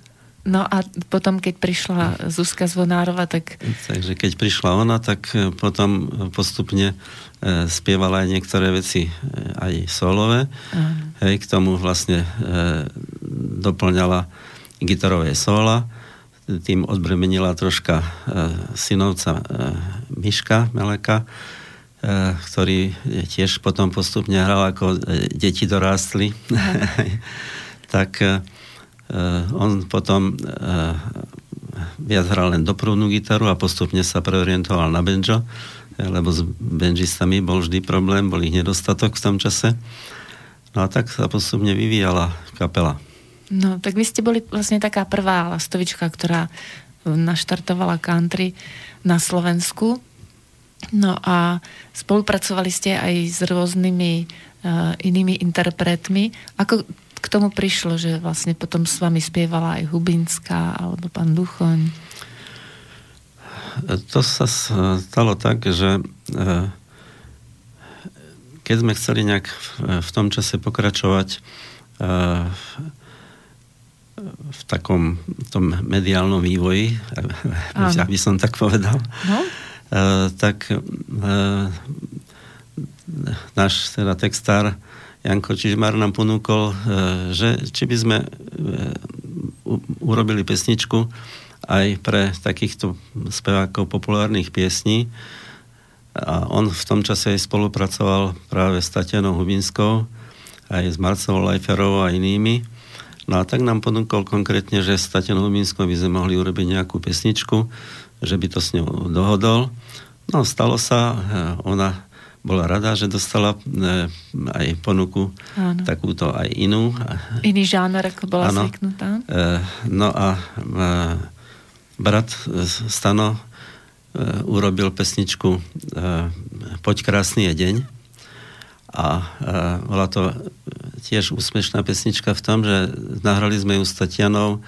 No a potom, keď prišla Zuzka Zvonárova, tak... Takže keď prišla ona, tak e, potom postupne spievala aj niektoré veci aj solové. Hej, k tomu vlastne e, doplňala gitarové sola. Tým odbremenila troška e, synovca e, Miška Meleka, e, ktorý tiež potom postupne hral, ako e, deti dorástli. [LAUGHS] Tak e, Uh, on potom uh, viac hral len doprúvnu gitaru a postupne sa preorientoval na banjo, lebo s benžistami bol vždy problém, bol ich nedostatok v tom čase. No a tak sa postupne vyvíjala kapela. No, tak vy ste boli vlastne taká prvá lastovička, ktorá naštartovala country na Slovensku. No a spolupracovali ste aj s rôznymi uh, inými interpretmi. Ako k tomu prišlo, že vlastne potom s vami spievala aj Hubinská alebo pán Duchoň? To sa stalo tak, že e, keď sme chceli nejak v tom čase pokračovať e, v takom tom mediálnom vývoji, [LAUGHS] aby som tak povedal, no? E, tak náš teda textár Janko Čižmar nám ponúkol, e, že či by sme e, urobili pesničku aj pre takýchto spevákov populárnych piesní. A on v tom čase aj spolupracoval práve s Tatianou Hubinskou, aj s Marcelou Leiferovou a inými. No a tak nám ponúkol konkrétne, že s Tatianou Hubinskou by sme mohli urobiť nejakú pesničku, že by to s ňou dohodol. No stalo sa, e, ona bola rada, že dostala e, aj ponuku Áno. takúto aj inú. Iný žáner, ako bola Áno. zvyknutá. E, no a brat Stano urobil pesničku Poď krásny je deň a e, bola to tiež úspešná pesnička v tom, že nahrali sme ju s Tatianou e,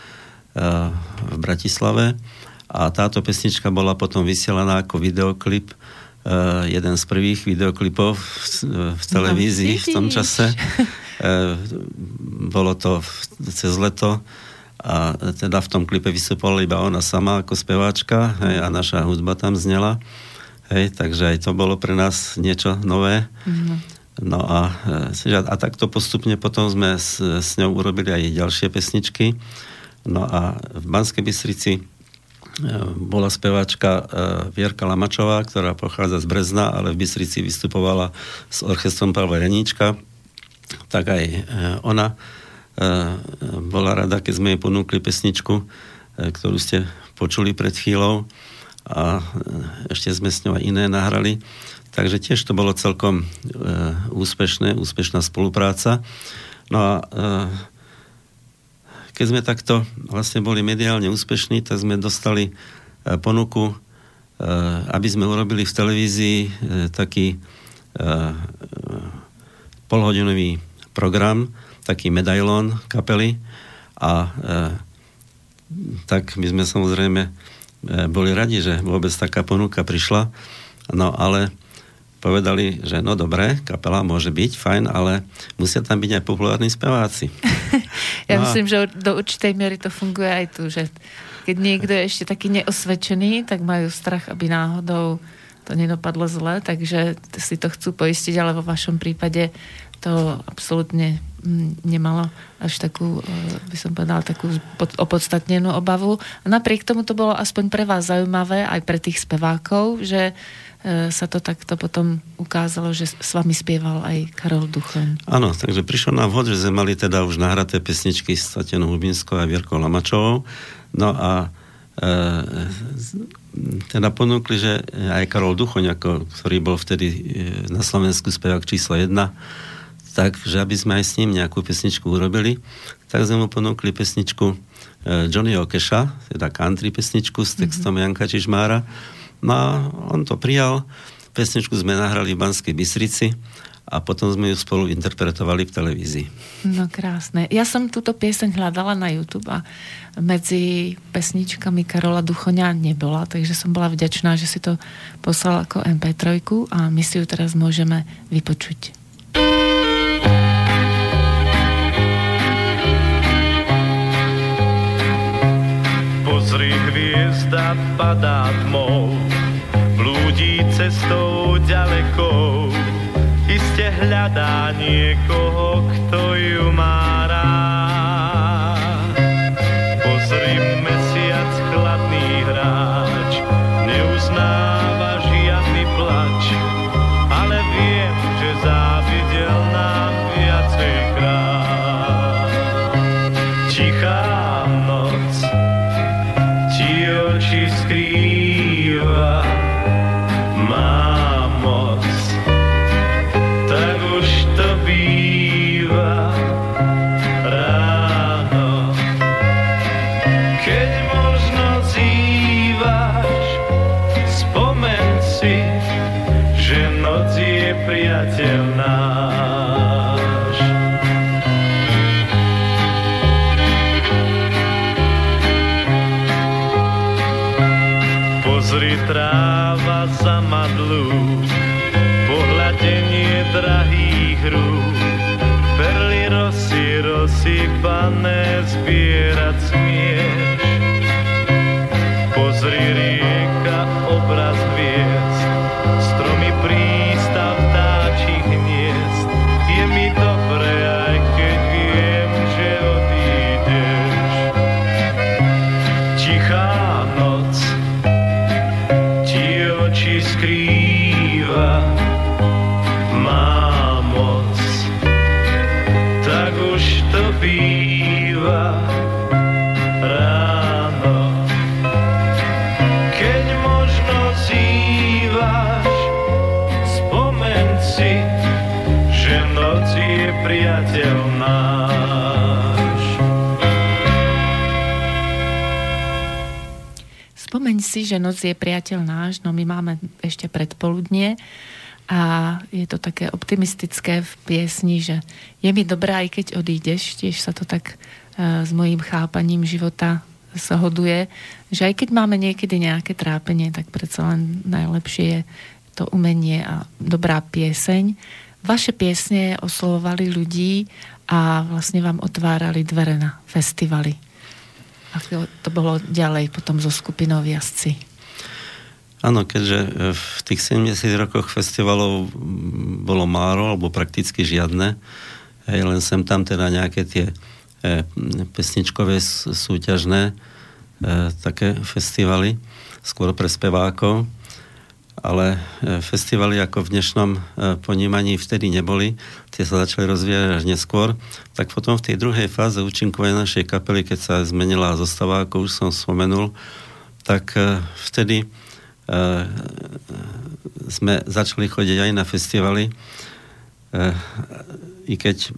v Bratislave a táto pesnička bola potom vysielaná ako videoklip Uh, jeden z prvých videoklipov v, v televízii no, v tom čase. Uh, bolo to v, cez leto a teda v tom klipe vystupovala iba ona sama ako speváčka hej, a naša hudba tam znela. Hej, takže aj to bolo pre nás niečo nové. Mm-hmm. No a, e, a takto postupne potom sme s, s ňou urobili aj ďalšie pesničky. No a v Banskej Bystrici bola speváčka e, Vierka Lamačová, ktorá pochádza z Brezna, ale v Bystrici vystupovala s orchestrom Pavla Janíčka. Tak aj e, ona e, bola rada, keď sme jej ponúkli pesničku, ktorú ste počuli pred chvíľou a ešte sme s ňou aj iné nahrali. Takže tiež to bolo celkom úspešné, úspešná spolupráca. No a keď sme takto vlastne boli mediálne úspešní, tak sme dostali e, ponuku, e, aby sme urobili v televízii e, taký polhodinový program, taký medailón kapely a tak my sme samozrejme boli radi, že vôbec taká ponuka prišla, no ale povedali, že no dobre, kapela môže byť, fajn, ale musia tam byť aj populárni speváci. [LAUGHS] ja no myslím, a... že do určitej miery to funguje aj tu, že keď niekto je ešte taký neosvedčený, tak majú strach, aby náhodou to nedopadlo zle, takže si to chcú poistiť, ale vo vašom prípade to absolútne mm, nemalo až takú, e, by som povedala, takú opodstatnenú obavu. A napriek tomu to bolo aspoň pre vás zaujímavé, aj pre tých spevákov, že sa to takto potom ukázalo, že s vami spieval aj Karol Duchoň. Áno, takže prišlo nám vhod, že sme mali teda už nahraté pesničky s Tatianou Hubinskou a Vierkou Lamačovou. No a e, teda ponúkli, že aj Karol Duchoň, ako, ktorý bol vtedy e, na Slovensku spevák číslo 1, tak, že aby sme aj s ním nejakú pesničku urobili, tak sme mu ponúkli pesničku e, Johnny Okeša, teda country pesničku s textom mm-hmm. Janka Čižmára No a on to prijal, pesničku sme nahrali v Banskej Bystrici a potom sme ju spolu interpretovali v televízii. No krásne. Ja som túto pieseň hľadala na YouTube a medzi pesničkami Karola Duchoňa nebola, takže som bola vďačná, že si to poslal ako MP3 a my si ju teraz môžeme vypočuť. Pozri, hviezda padá tmou blúdi cestou ďalekou, iste hľadá niekoho, kto ju má si, že noc je priateľ náš, no my máme ešte predpoludnie a je to také optimistické v piesni, že je mi dobré, aj keď odídeš, tiež sa to tak uh, s mojím chápaním života sa hoduje, že aj keď máme niekedy nejaké trápenie, tak predsa len najlepšie je to umenie a dobrá pieseň. Vaše piesne oslovovali ľudí a vlastne vám otvárali dvere na festivaly. Ako to bolo ďalej potom zo skupinou jazdci? Áno, keďže e, v tých 70 rokoch festivalov bolo málo, alebo prakticky žiadne, hej, len sem tam teda nejaké tie e, pesničkové súťažné e, také festivaly, skôr pre spevákov, ale e, festivaly ako v dnešnom e, ponímaní vtedy neboli, tie sa začali rozvíjať až neskôr, tak potom v tej druhej fáze účinkovania našej kapely, keď sa zmenila zostava, ako už som spomenul, tak e, vtedy sme začali chodiť aj na festivaly, i keď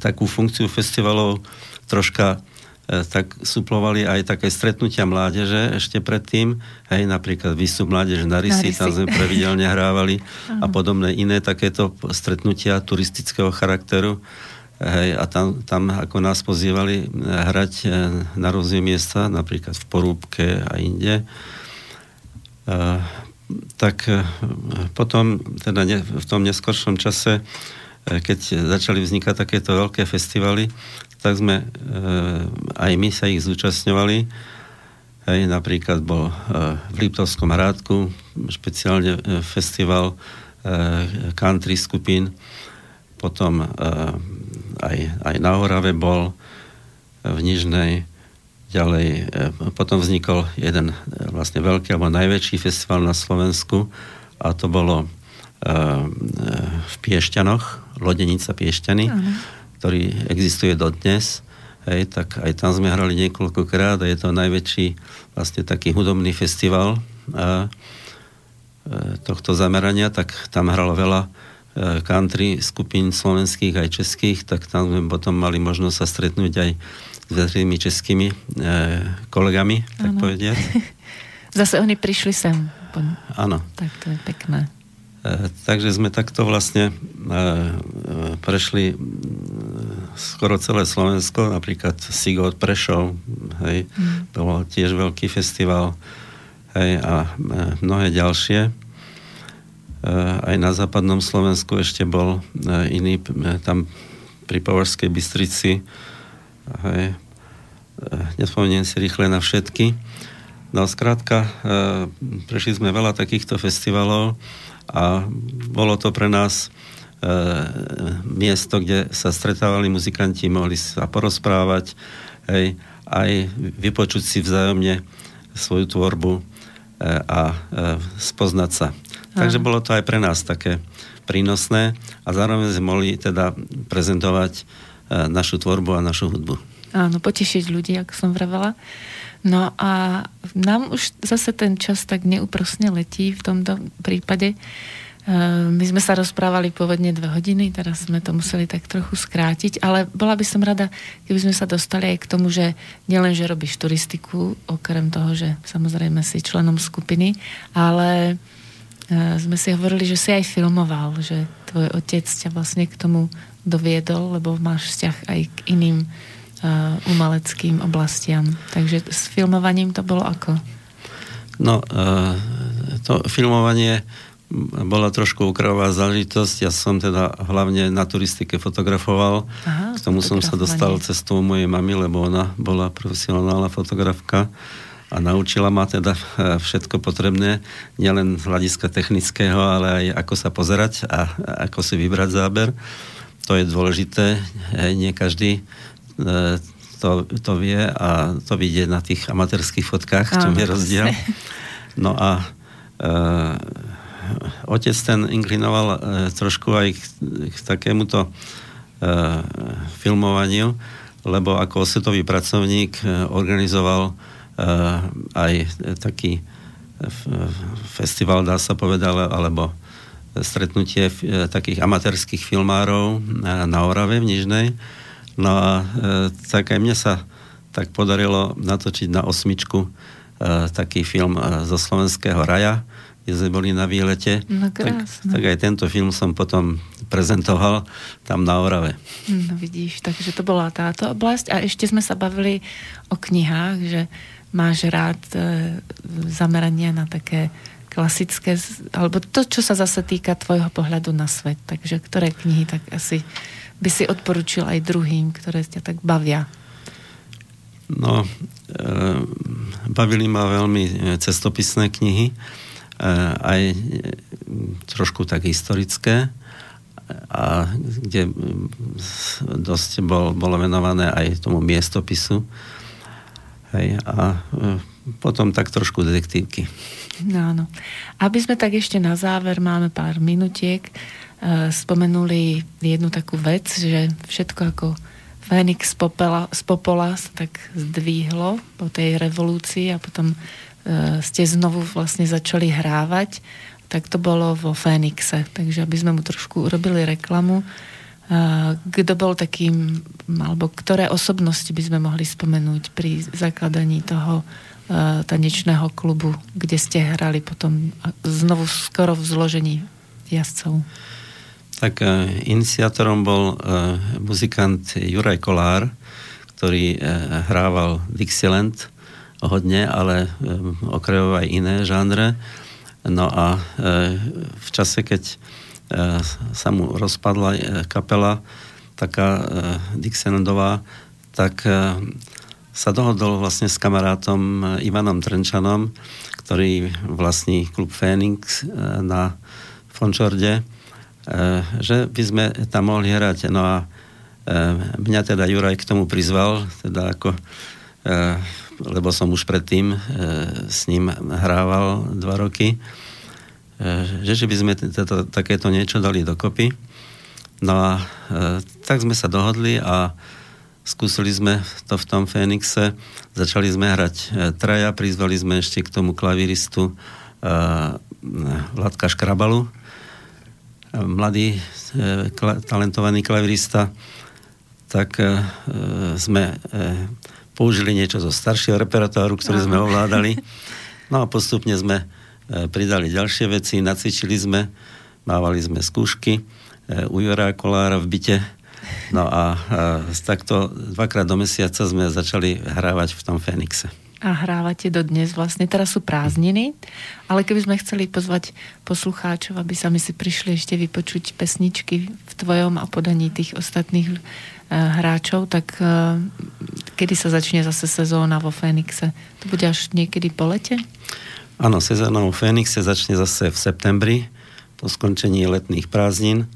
takú funkciu festivalov troška tak suplovali aj také stretnutia mládeže ešte predtým. Hej, napríklad výstup mládeže na Rysy, tam sme pravidelne hrávali a podobné iné takéto stretnutia turistického charakteru. Hej, a tam, tam ako nás pozývali eh, hrať eh, na rôzne miesta, napríklad v Porúbke a inde. Uh, tak potom, teda ne, v tom neskoršom čase, keď začali vznikať takéto veľké festivaly, tak sme e, aj my sa ich zúčastňovali. Hej, napríklad bol e, v Liptovskom hrádku špeciálne e, festival country skupín, potom aj, aj na Orave bol v Nižnej, ďalej, potom vznikol jeden vlastne veľký alebo najväčší festival na Slovensku a to bolo v Piešťanoch, Lodenica Piešťany. Uh-huh ktorý existuje dodnes, hej, tak aj tam sme hrali niekoľkokrát a je to najväčší vlastne taký hudobný festival a, e, tohto zamerania, tak tam hralo veľa e, country skupín slovenských aj českých, tak tam sme potom mali možnosť sa stretnúť aj s viacerými českými e, kolegami, tak ano. povediať. [LAUGHS] Zase oni prišli sem. Áno. Tak to je pekné. E, takže sme takto vlastne e, e, prešli skoro celé Slovensko, napríklad Sigot Prešov, hej, mm. to bol tiež veľký festival, hej, a mnohé ďalšie. Aj na západnom Slovensku ešte bol iný, tam pri Považskej Bystrici, hej, nespomeniem si rýchle na všetky. No skrátka, prešli sme veľa takýchto festivalov, a bolo to pre nás e, miesto, kde sa stretávali muzikanti, mohli sa porozprávať, hej, aj vypočuť si vzájomne svoju tvorbu e, a e, spoznať sa. Aha. Takže bolo to aj pre nás také prínosné a zároveň sme mohli teda prezentovať e, našu tvorbu a našu hudbu. Áno, potešiť ľudí, ako som vravela. No a nám už zase ten čas tak neúprosne letí v tomto prípade. E, my sme sa rozprávali pôvodne dve hodiny, teraz sme to museli tak trochu skrátiť, ale bola by som rada, keby sme sa dostali aj k tomu, že nielen, že robíš turistiku, okrem toho, že samozrejme si členom skupiny, ale e, sme si hovorili, že si aj filmoval, že tvoj otec ťa vlastne k tomu doviedol, lebo máš vzťah aj k iným umeleckým oblastiam. Takže s filmovaním to bolo ako? No, uh, to filmovanie bola trošku ukravá záležitosť. Ja som teda hlavne na turistike fotografoval. Aha, K tomu som sa dostal cestou mojej mamy, lebo ona bola profesionálna fotografka a naučila ma teda eh, všetko potrebné, nielen z hľadiska technického, ale aj ako sa pozerať a ako si vybrať záber. To je dôležité. Nie každý E, to, to vie a to vidie na tých amatérských fotkách, čo je rozdiel. No a e, otec ten inklinoval e, trošku aj k, k takémuto e, filmovaniu, lebo ako osvetový pracovník e, organizoval e, aj taký festival, dá sa povedať, alebo stretnutie e, takých amatérských filmárov na Orave v Nižnej No a e, tak aj mne sa tak podarilo natočiť na osmičku e, taký film e, zo Slovenského raja, kde sme boli na výlete. No tak, tak aj tento film som potom prezentoval tam na Orave. No vidíš, takže to bola táto oblasť. A ešte sme sa bavili o knihách, že máš rád e, zamerania na také klasické, alebo to, čo sa zase týka tvojho pohľadu na svet. Takže ktoré knihy tak asi by si odporučil aj druhým, ktoré ťa tak bavia? No, e, bavili ma veľmi e, cestopisné knihy, e, aj e, trošku tak historické, a kde dosť bol, bolo venované aj tomu miestopisu. Hej, a e, potom tak trošku detektívky. No, áno. Aby sme tak ešte na záver, máme pár minutiek, spomenuli jednu takú vec, že všetko ako Fénix z, popela, z popola sa tak zdvihlo po tej revolúcii a potom uh, ste znovu vlastne začali hrávať, tak to bolo vo Fénixe. Takže aby sme mu trošku urobili reklamu, kto bol takým, alebo ktoré osobnosti by sme mohli spomenúť pri zakladaní toho uh, tanečného klubu, kde ste hrali potom znovu skoro v zložení jazdcov? Tak uh, iniciátorom bol uh, muzikant Juraj Kolár, ktorý uh, hrával Dixieland hodne, ale okrajoval aj iné žánre. No a v čase, keď E, sa mu rozpadla e, kapela, taká e, Dixielandová, tak sa dohodol vlastne s kamarátom Ivanom Trenčanom, ktorý vlastní klub Phoenix na Fončorde, že by sme tam mohli hrať. No a mňa teda Juraj k tomu prizval, teda ako, lebo som už predtým s ním hrával dva roky že, že by sme tato, takéto niečo dali dokopy. No a tak sme sa dohodli a skúsili sme to v tom Fénixe. Začali sme hrať traja, prizvali sme ešte k tomu klaviristu Vladka Škrabalu, mladý e, talentovaný klavirista. Tak e, sme e, použili niečo zo staršieho repertoáru, ktorý sme ovládali. [LAUGHS] No a postupne sme pridali ďalšie veci, nacvičili sme, mávali sme skúšky u Jura Kolára v byte. No a, a takto dvakrát do mesiaca sme začali hrávať v tom Fénixe. A hrávate do dnes vlastne. Teraz sú prázdniny, ale keby sme chceli pozvať poslucháčov, aby sami si prišli ešte vypočuť pesničky v tvojom a podaní tých ostatných uh, hráčov, tak uh, kedy sa začne zase sezóna vo Fénixe? To bude až niekedy po lete? Áno, sezóna vo Fénixe začne zase v septembri, po skončení letných prázdnin.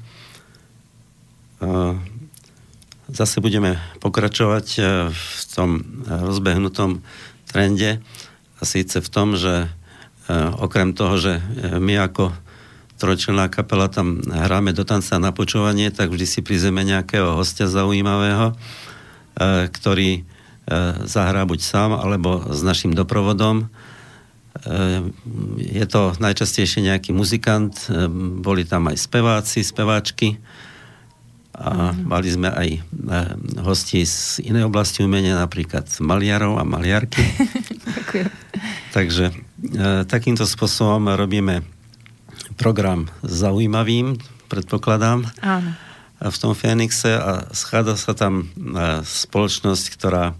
Zase budeme pokračovať v tom rozbehnutom trende a síce v tom, že e, okrem toho, že e, my ako trojčlenná kapela tam hráme do tanca na počúvanie, tak vždy si prizeme nejakého hostia zaujímavého, ktorý zahrá buď sám, alebo s našim doprovodom. Je to najčastejšie nejaký muzikant, boli tam aj speváci, speváčky a mali sme aj ehm, hosti z inej oblasti umenia, napríklad maliarov a maliarky. [LAUGHS] Takže takýmto spôsobom robíme program zaujímavým, predpokladám. Áno. V tom Fénixe a schádza sa tam spoločnosť, ktorá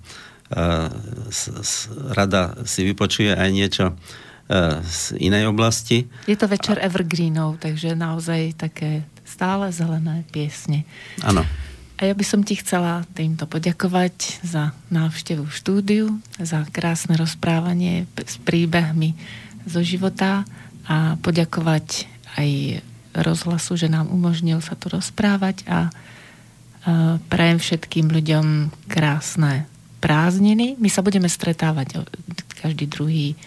rada si vypočuje aj niečo e, z inej oblasti. Je to večer evergreenov, takže naozaj také stále zelené piesne. Áno. A ja by som ti chcela týmto poďakovať za návštevu v štúdiu, za krásne rozprávanie s príbehmi zo života a poďakovať aj rozhlasu, že nám umožnil sa tu rozprávať a prajem všetkým ľuďom krásne prázdniny. My sa budeme stretávať každý druhý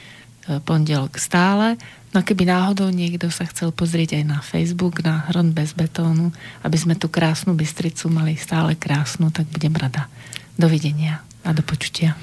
pondelok stále. No keby náhodou niekto sa chcel pozrieť aj na Facebook, na Hron bez betónu, aby sme tú krásnu Bystricu mali stále krásnu, tak budem rada. Dovidenia a do počutia.